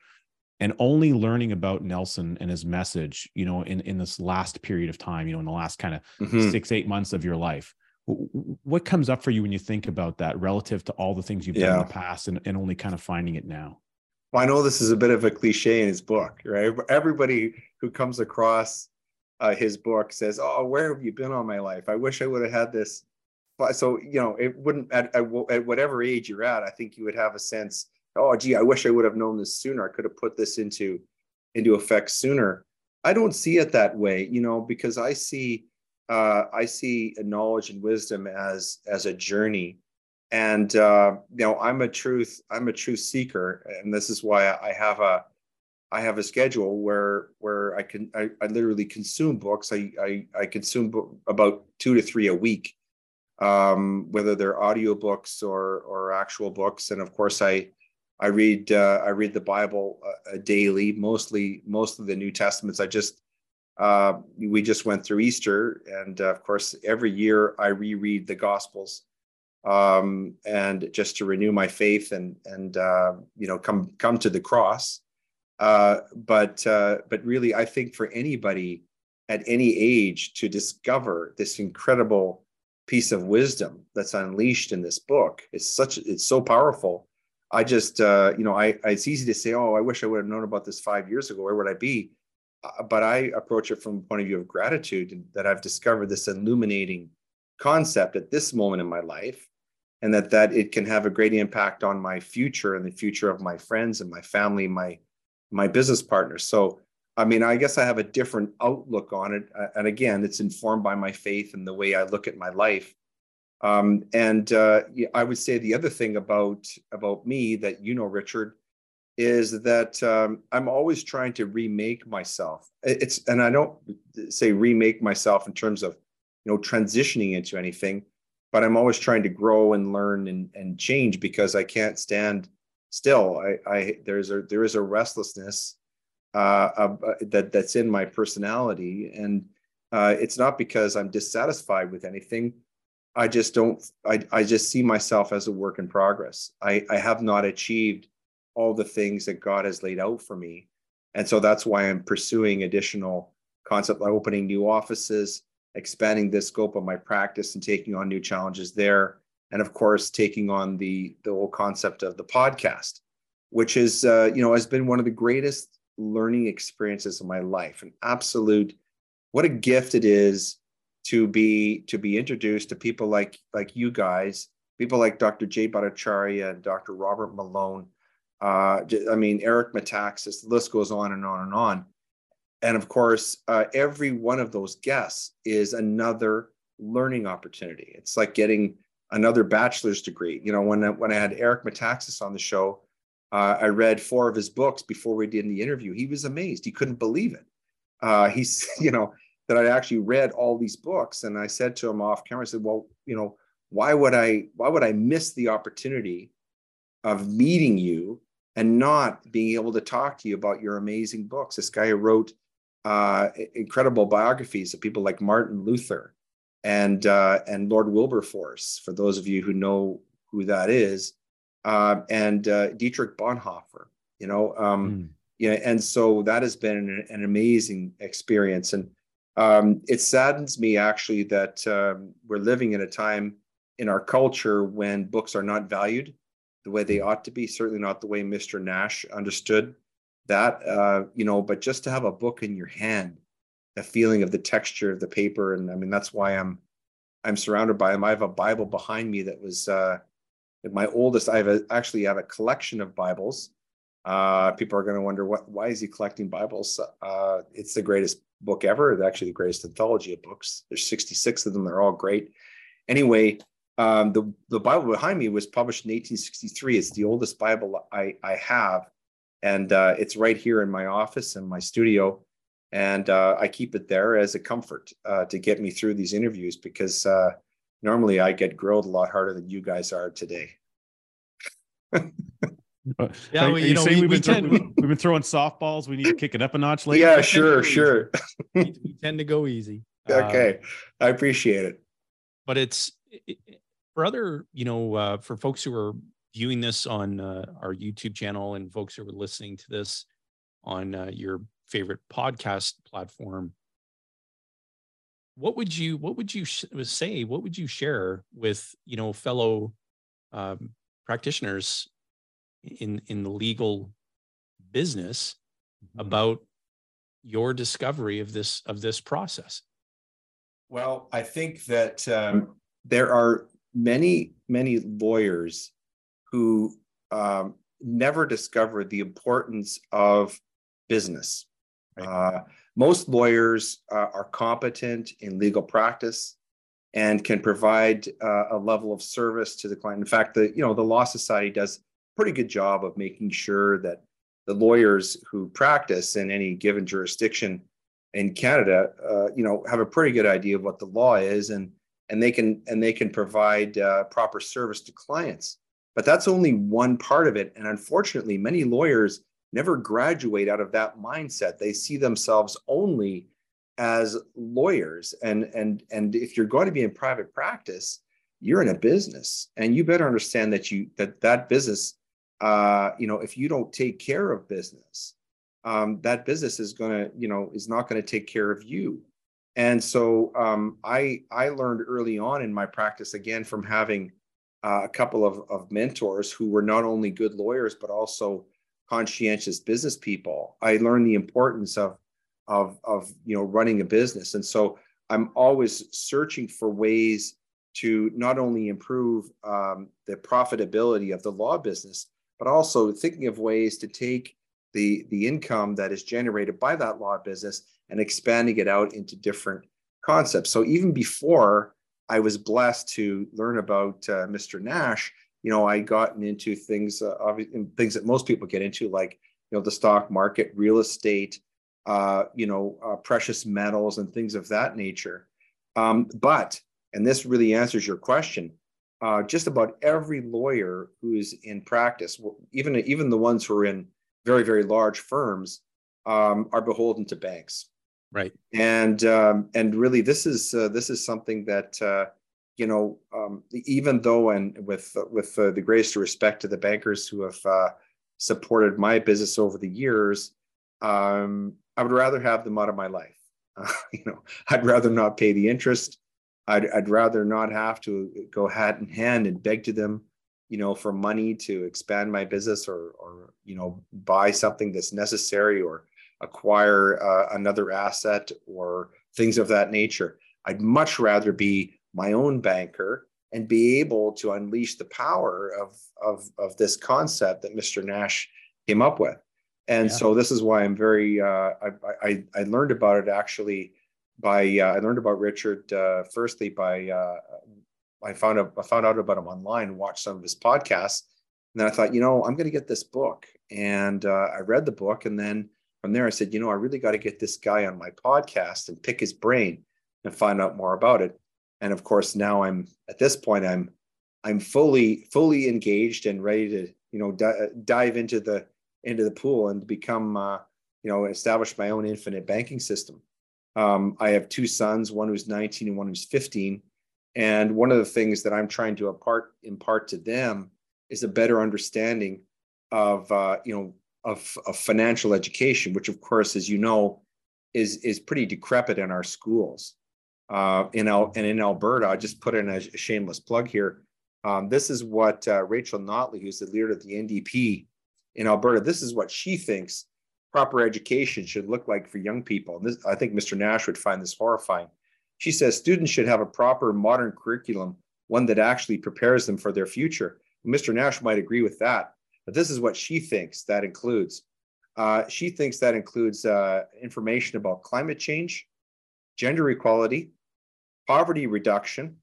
and only learning about Nelson and his message, you know, in, in this last period of time, you know, in the last kind of mm-hmm. six, eight months of your life. What comes up for you when you think about that relative to all the things you've yeah. done in the past and, and only kind of finding it now? Well i know this is a bit of a cliche in his book right? Everybody who comes across uh, his book says oh where have you been all my life? I wish i would have had this. So you know it wouldn't at, at, at whatever age you're at i think you would have a sense oh gee i wish i would have known this sooner. I could have put this into into effect sooner. I don't see it that way you know because i see uh, I see knowledge and wisdom as as a journey, and uh, you know I'm a truth I'm a truth seeker, and this is why I have a I have a schedule where where I can I, I literally consume books. I I, I consume about two to three a week, um, whether they're audiobooks or or actual books, and of course I I read uh, I read the Bible uh, daily, mostly most of the New Testaments. I just uh, we just went through Easter, and uh, of course, every year I reread the Gospels, um, and just to renew my faith and and uh, you know come come to the cross. Uh, but uh, but really, I think for anybody at any age to discover this incredible piece of wisdom that's unleashed in this book, it's such it's so powerful. I just uh, you know I it's easy to say, oh, I wish I would have known about this five years ago. Where would I be? uh, but I approach it from a point of view of gratitude that I've discovered this illuminating concept at this moment in my life and that that it can have a great impact on my future and the future of my friends and my family my my business partners so i mean i guess i have a different outlook on it uh, and again it's informed by my faith and the way i look at my life um, and uh, i would say the other thing about about me that you know richard is that um, i'm always trying to remake myself. It's and i don't say remake myself in terms of you know transitioning into anything but i'm always trying to grow and learn and, and change because i can't stand still. I, I there's a there is a restlessness uh, uh, that that's in my personality. And uh, it's not because i'm dissatisfied with anything i just don't I, I just see myself as a work in progress I, I have not achieved all the things that god has laid out for me and so that's why i'm pursuing additional concept like opening new offices expanding the scope of my practice and taking on new challenges there. And of course, taking on the, the whole concept of the podcast, which is, uh, you know, has been one of the greatest learning experiences of my life. An absolute, what a gift it is to be to be introduced to people like like you guys, people like Dr. Jay Bhattacharya and Dr. Robert Malone. Uh, I mean, Eric Metaxas, the list goes on and on and on and of course, uh, every one of those guests is another learning opportunity. It's like getting another bachelor's degree. You know, when I, when I had Eric Metaxas on the show, uh, I read four of his books before we did the interview. He was amazed. He couldn't believe it. Uh, he's, you know, that I actually read all these books. And I said to him off camera, I said, well, you know, why would I, why would I miss the opportunity of meeting you and not being able to talk to you about your amazing books? This guy wrote uh, incredible biographies of people like Martin Luther and uh, and Lord Wilberforce, for those of you who know who that is, uh, and uh, Dietrich Bonhoeffer. You know, um, mm. yeah, and so that has been an, an amazing experience, and um, it saddens me actually that um, we're living in a time in our culture when books are not valued the way they ought to be. Certainly not the way Mr. Nash understood that uh, you know but just to have a book in your hand the feeling of the texture of the paper and i mean that's why i'm i'm surrounded by them i have a bible behind me that was uh my oldest i have a, actually have a collection of bibles uh people are going to wonder what why is he collecting bibles uh it's the greatest book ever. It's actually the greatest anthology of books. There's 66 of them. They're all great. Anyway um, the the Bible behind me was published in 1863. It's the oldest Bible I I have, and uh, it's right here in my office and my studio. And uh, i keep it there as a comfort uh, to get me through these interviews because uh, normally i get grilled a lot harder than you guys are today. Yeah, well, you, you know, we, have been, we've been throwing softballs. We need to kick it up a notch later. Yeah, sure, sure. we, tend to go easy. Okay, uh, I appreciate it. But it's it, for other, you know, uh, for folks who are viewing this on uh, our YouTube channel and folks who are listening to this on uh, your favorite podcast platform, what would you what would you sh- say? What would you share with you know fellow um, practitioners in in the legal business mm-hmm. about your discovery of this of this process? Well, I think that um, there are many many lawyers who um, never discovered the importance of business. Right. Uh, most lawyers uh, are competent in legal practice and can provide uh, a level of service to the client. In fact, the you know the Law Society does a pretty good job of making sure that the lawyers who practice in any given jurisdiction in Canada, uh, you know, have a pretty good idea of what the law is, and and they can and they can provide uh, proper service to clients. But that's only one part of it. And unfortunately, many lawyers never graduate out of that mindset. They see themselves only as lawyers. And, and, and if you're going to be in private practice, you're in a business and you better understand that you that that business uh, you know if you don't take care of business um, that business is going to you know is not going to take care of you and so um, i i learned early on in my practice again from having uh, a couple of, of mentors who were not only good lawyers but also conscientious business people. I learned the importance of of of you know running a business and so i'm always searching for ways to not only improve um, the profitability of the law business but also thinking of ways to take the the income that is generated by that law business and expanding it out into different concepts so even before i was blessed to learn about uh, mr nash you know i gotten into things uh, things that most people get into like you know the stock market real estate uh, you know, uh, precious metals and things of that nature. Um, but, and this really answers your question, uh, just about every lawyer who is in practice, even even the ones who are in very very large firms, um, are beholden to banks. Right. And um, and really, this is uh, this is something that uh, you know, um, even though and with with uh, the greatest respect to the bankers who have supported my business over the years, um, I would rather have them out of my life. Uh, you know, I'd rather not pay the interest. I'd, I'd rather not have to go hat in hand and beg to them, you know, for money to expand my business or, or you know, buy something that's necessary or acquire uh, another asset or things of that nature. I'd much rather be my own banker and be able to unleash the power of, of, of this concept that Mr. Nash came up with. And yeah. so this is why I'm very, uh, I, I, I, learned about it actually by, uh, I learned about Richard uh, firstly by, uh, I found out, I found out about him online, watched some of his podcasts. And then I thought, you know, I'm going to get this book. And uh, I read the book. And then from there, I said, you know, I really got to get this guy on my podcast and pick his brain and find out more about it. And of course, now I'm at this point, I'm, I'm fully, fully engaged and ready to, you know, di- dive into the, into the pool and become, uh, you know, establish my own infinite banking system. Um, I have two sons, one who's 19 and one who's 15. And one of the things that I'm trying to impart, impart to them is a better understanding of, uh, you know, of, of financial education, which of course, as you know, is, is pretty decrepit in our schools. Uh, in Al- and in Alberta, I just put in a shameless plug here. Um, this is what uh, Rachel Notley, who's the leader of the NDP, in Alberta, this is what she thinks proper education should look like for young people. And this, I think Mr. Nash would find this horrifying. She says students should have a proper modern curriculum, one that actually prepares them for their future. Mr. Nash might agree with that, but this is what she thinks that includes. Uh, she thinks that includes uh, information about climate change, gender equality, poverty reduction,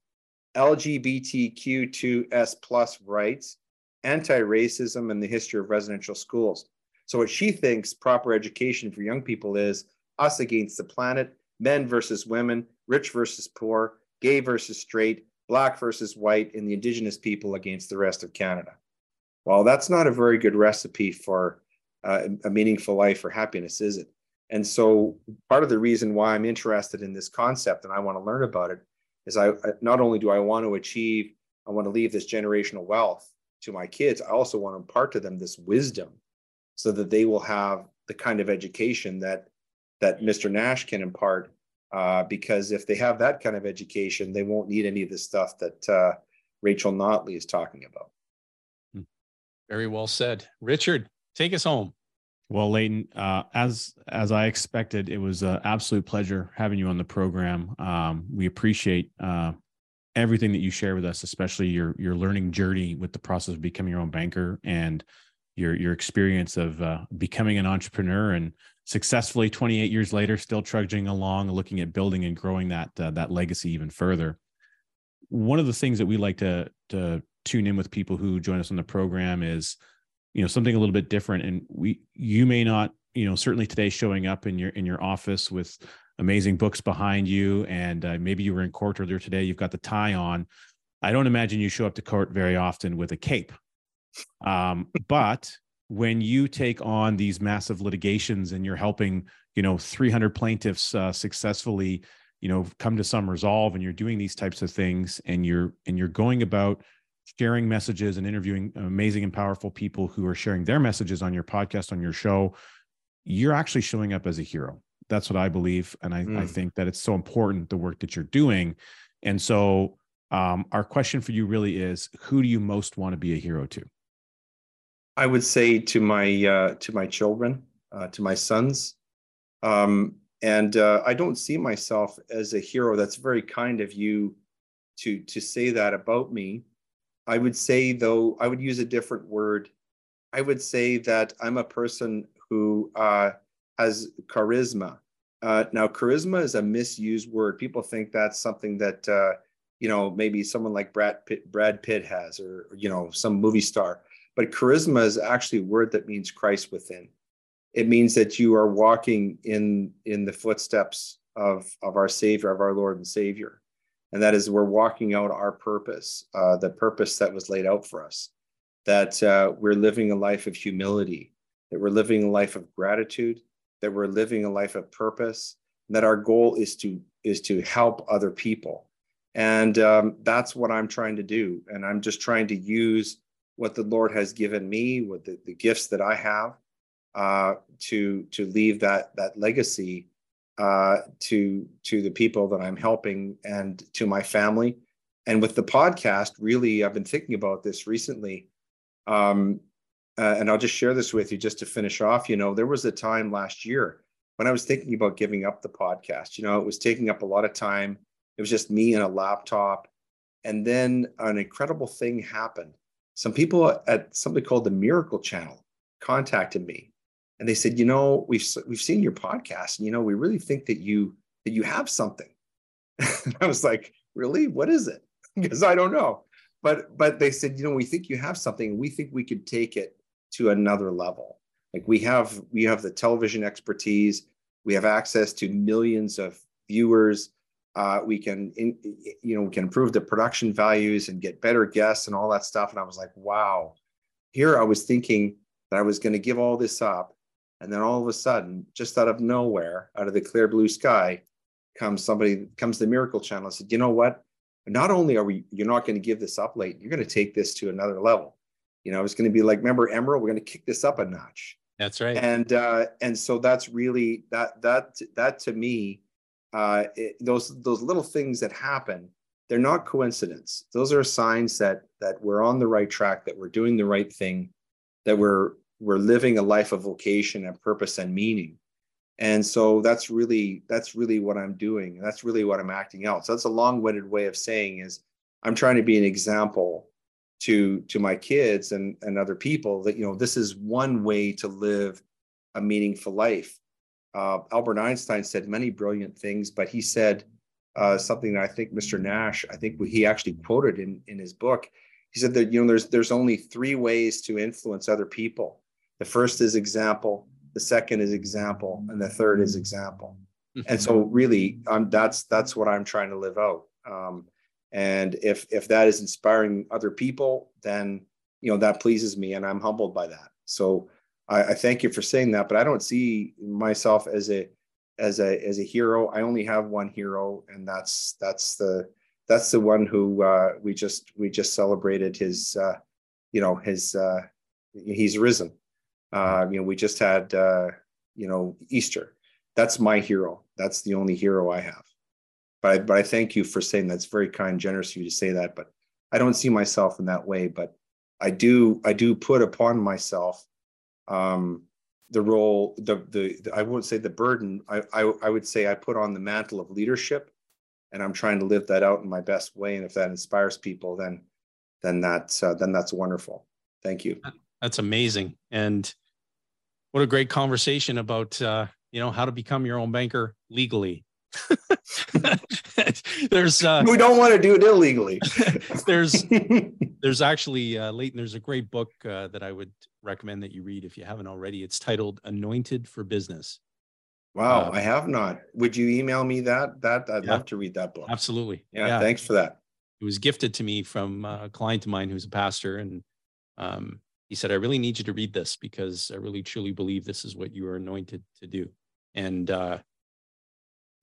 LGBTQ2S plus rights, anti-racism and the history of residential schools. So what she thinks proper education for young people is us against the planet, men versus women, rich versus poor, gay versus straight, black versus white, and the indigenous people against the rest of Canada. Well, that's not a very good recipe for uh, a meaningful life or happiness, is it? And so part of the reason why I'm interested in this concept and I want to learn about it is I not only do I want to achieve, I want to leave this generational wealth to my kids, I also want to impart to them this wisdom so that they will have the kind of education that that Mr. Nash can impart. Uh, because if they have that kind of education, they won't need any of the stuff that uh, Rachel Notley is talking about. Very well said, Richard. Take us home. Well, Leighton, uh, as as I expected, it was an absolute pleasure having you on the program. Um, we appreciate uh, everything that you share with us, especially your your learning journey with the process of becoming your own banker and your your experience of uh, becoming an entrepreneur and successfully 28 years later still trudging along looking at building and growing that uh, that legacy even further one of the things that we like to to tune in with people who join us on the program is you know something a little bit different and we you may not you know certainly today showing up in your in your office with amazing books behind you, and uh, maybe you were in court earlier today. You've got the tie on. I don't imagine you show up to court very often with a cape. Um, but when you take on these massive litigations and you're helping, you know, 300 plaintiffs uh, successfully, you know, come to some resolve, and you're doing these types of things, and you're and you're going about sharing messages and interviewing amazing and powerful people who are sharing their messages on your podcast on your show you're actually showing up as a hero that's what I believe, and I, mm. I think that it's so important the work that you're doing. And so, um, our question for you really is: Who do you most want to be a hero to? I would say to my uh, to my children, uh, to my sons. Um, and uh, I don't see myself as a hero. That's very kind of you to to say that about me. I would say though, I would use a different word. I would say that I'm a person who uh, has charisma. Uh, now, charisma is a misused word. People think that's something that uh, you know maybe someone like Brad Pitt, Brad Pitt has, or you know some movie star. But charisma is actually a word that means Christ within. It means that you are walking in in the footsteps of of our Savior, of our Lord and Savior, and that is we're walking out our purpose, uh, the purpose that was laid out for us. That uh, we're living a life of humility, that we're living a life of gratitude, that we're living a life of purpose, that our goal is to is to help other people, and um, that's what I'm trying to do. And I'm just trying to use what the Lord has given me, with the, the gifts that I have, uh, to to leave that that legacy uh, to to the people that I'm helping and to my family. And with the podcast, really, I've been thinking about this recently. Um, uh, and I'll just share this with you just to finish off. You know, there was a time last year when I was thinking about giving up the podcast. You know, it was taking up a lot of time. It was just me and a laptop. And then an incredible thing happened. Some people at something called the Miracle Channel contacted me and they said, you know, we've we've seen your podcast, and you know, we really think that you that you have something. I was like, really? What is it? because I don't know. But but they said, you know, we think you have something. We think we could take it to another level. Like we have we have the television expertise. We have access to millions of viewers. Uh, we can in, you know we can improve the production values and get better guests and all that stuff. And I was like, wow. Here I was thinking that I was going to give all this up and then all of a sudden, just out of nowhere, out of the clear blue sky, comes somebody, comes the miracle channel and said, you know what? Not only are we, you're not going to give this up late, you're going to take this to another level. You know, it's going to be like, remember Emeril, we're going to kick this up a notch. That's right. And uh, and so that's really that that that to me, uh, it, those those little things that happen, they're not coincidence. Those are signs that that we're on the right track, that we're doing the right thing, that we're we're living a life of vocation and purpose and meaning. And so that's really that's really what i'm doing. That's really what i'm acting out. So that's a long-winded way of saying is i'm trying to be an example to to my kids and and other people that you know this is one way to live a meaningful life uh, albert einstein said many brilliant things but he said uh, something that i think mr nash i think he actually quoted in in his book he said that you know there's there's only three ways to influence other people the first is example, the second is example, and the third is example. Mm-hmm. And so, really, um, that's that's what I'm trying to live out. Um, and if if that is inspiring other people, then you know that pleases me, and I'm humbled by that. So I, I thank you for saying that. But I don't see myself as a as a as a hero. I only have one hero, and that's that's the that's the one who uh, we just we just celebrated his uh, you know his uh, he's risen uh, you know, we just had, uh, you know, Easter. That's my hero. That's the only hero I have. But I, but I thank you for saying that's very kind, generous of you to say that. But I don't see myself in that way. But I do I do put upon myself um, the role the, the, the I won't say the burden. I, I I would say I put on the mantle of leadership, and I'm trying to live that out in my best way. And if that inspires people, then then that's uh, then that's wonderful. Thank you. That's amazing. And what a great conversation about uh, you know how to become your own banker legally. there's uh, we don't want to do it illegally. there's there's actually uh, Leighton. There's a great book uh, that I would recommend that you read if you haven't already. It's titled "Anointed for Business." Wow, uh, I have not. Would you email me that? That I'd yeah, love to read that book. Absolutely. Yeah, yeah, Thanks for that. It was gifted to me from a client of mine who's a pastor, and um, he said, I really need you to read this because I really truly believe this is what you are anointed to do. And uh,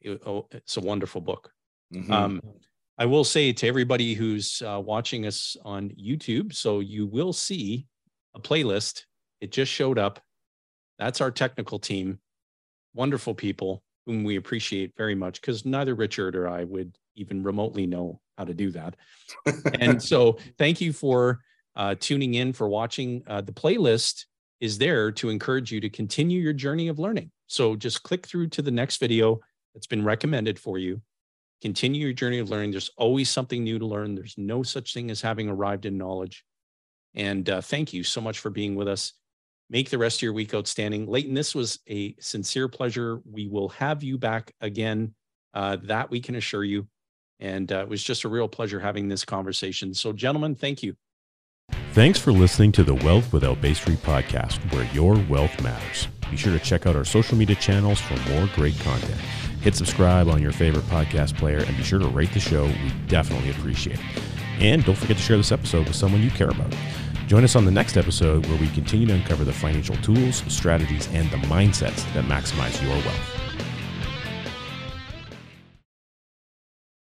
it, oh, it's a wonderful book. Mm-hmm. Um, I will say to everybody who's uh, watching us on YouTube, so you will see a playlist. It just showed up. That's our technical team, wonderful people whom we appreciate very much because neither Richard or I would even remotely know how to do that. and so thank you for uh, tuning in, for watching. Uh, the playlist is there to encourage you to continue your journey of learning. So just click through to the next video that's been recommended for you. Continue your journey of learning. There's always something new to learn. There's no such thing as having arrived in knowledge. And uh, thank you so much for being with us. Make the rest of your week outstanding. Leighton, this was a sincere pleasure. We will have you back again. Uh, that we can assure you. And uh, it was just a real pleasure having this conversation. So, gentlemen, thank you. Thanks for listening to the Wealth Without Bay Street podcast, where your wealth matters. Be sure to check out our social media channels for more great content. Hit subscribe on your favorite podcast player and be sure to rate the show. We definitely appreciate it. And don't forget to share this episode with someone you care about. Join us on the next episode where we continue to uncover the financial tools, strategies, and the mindsets that maximize your wealth.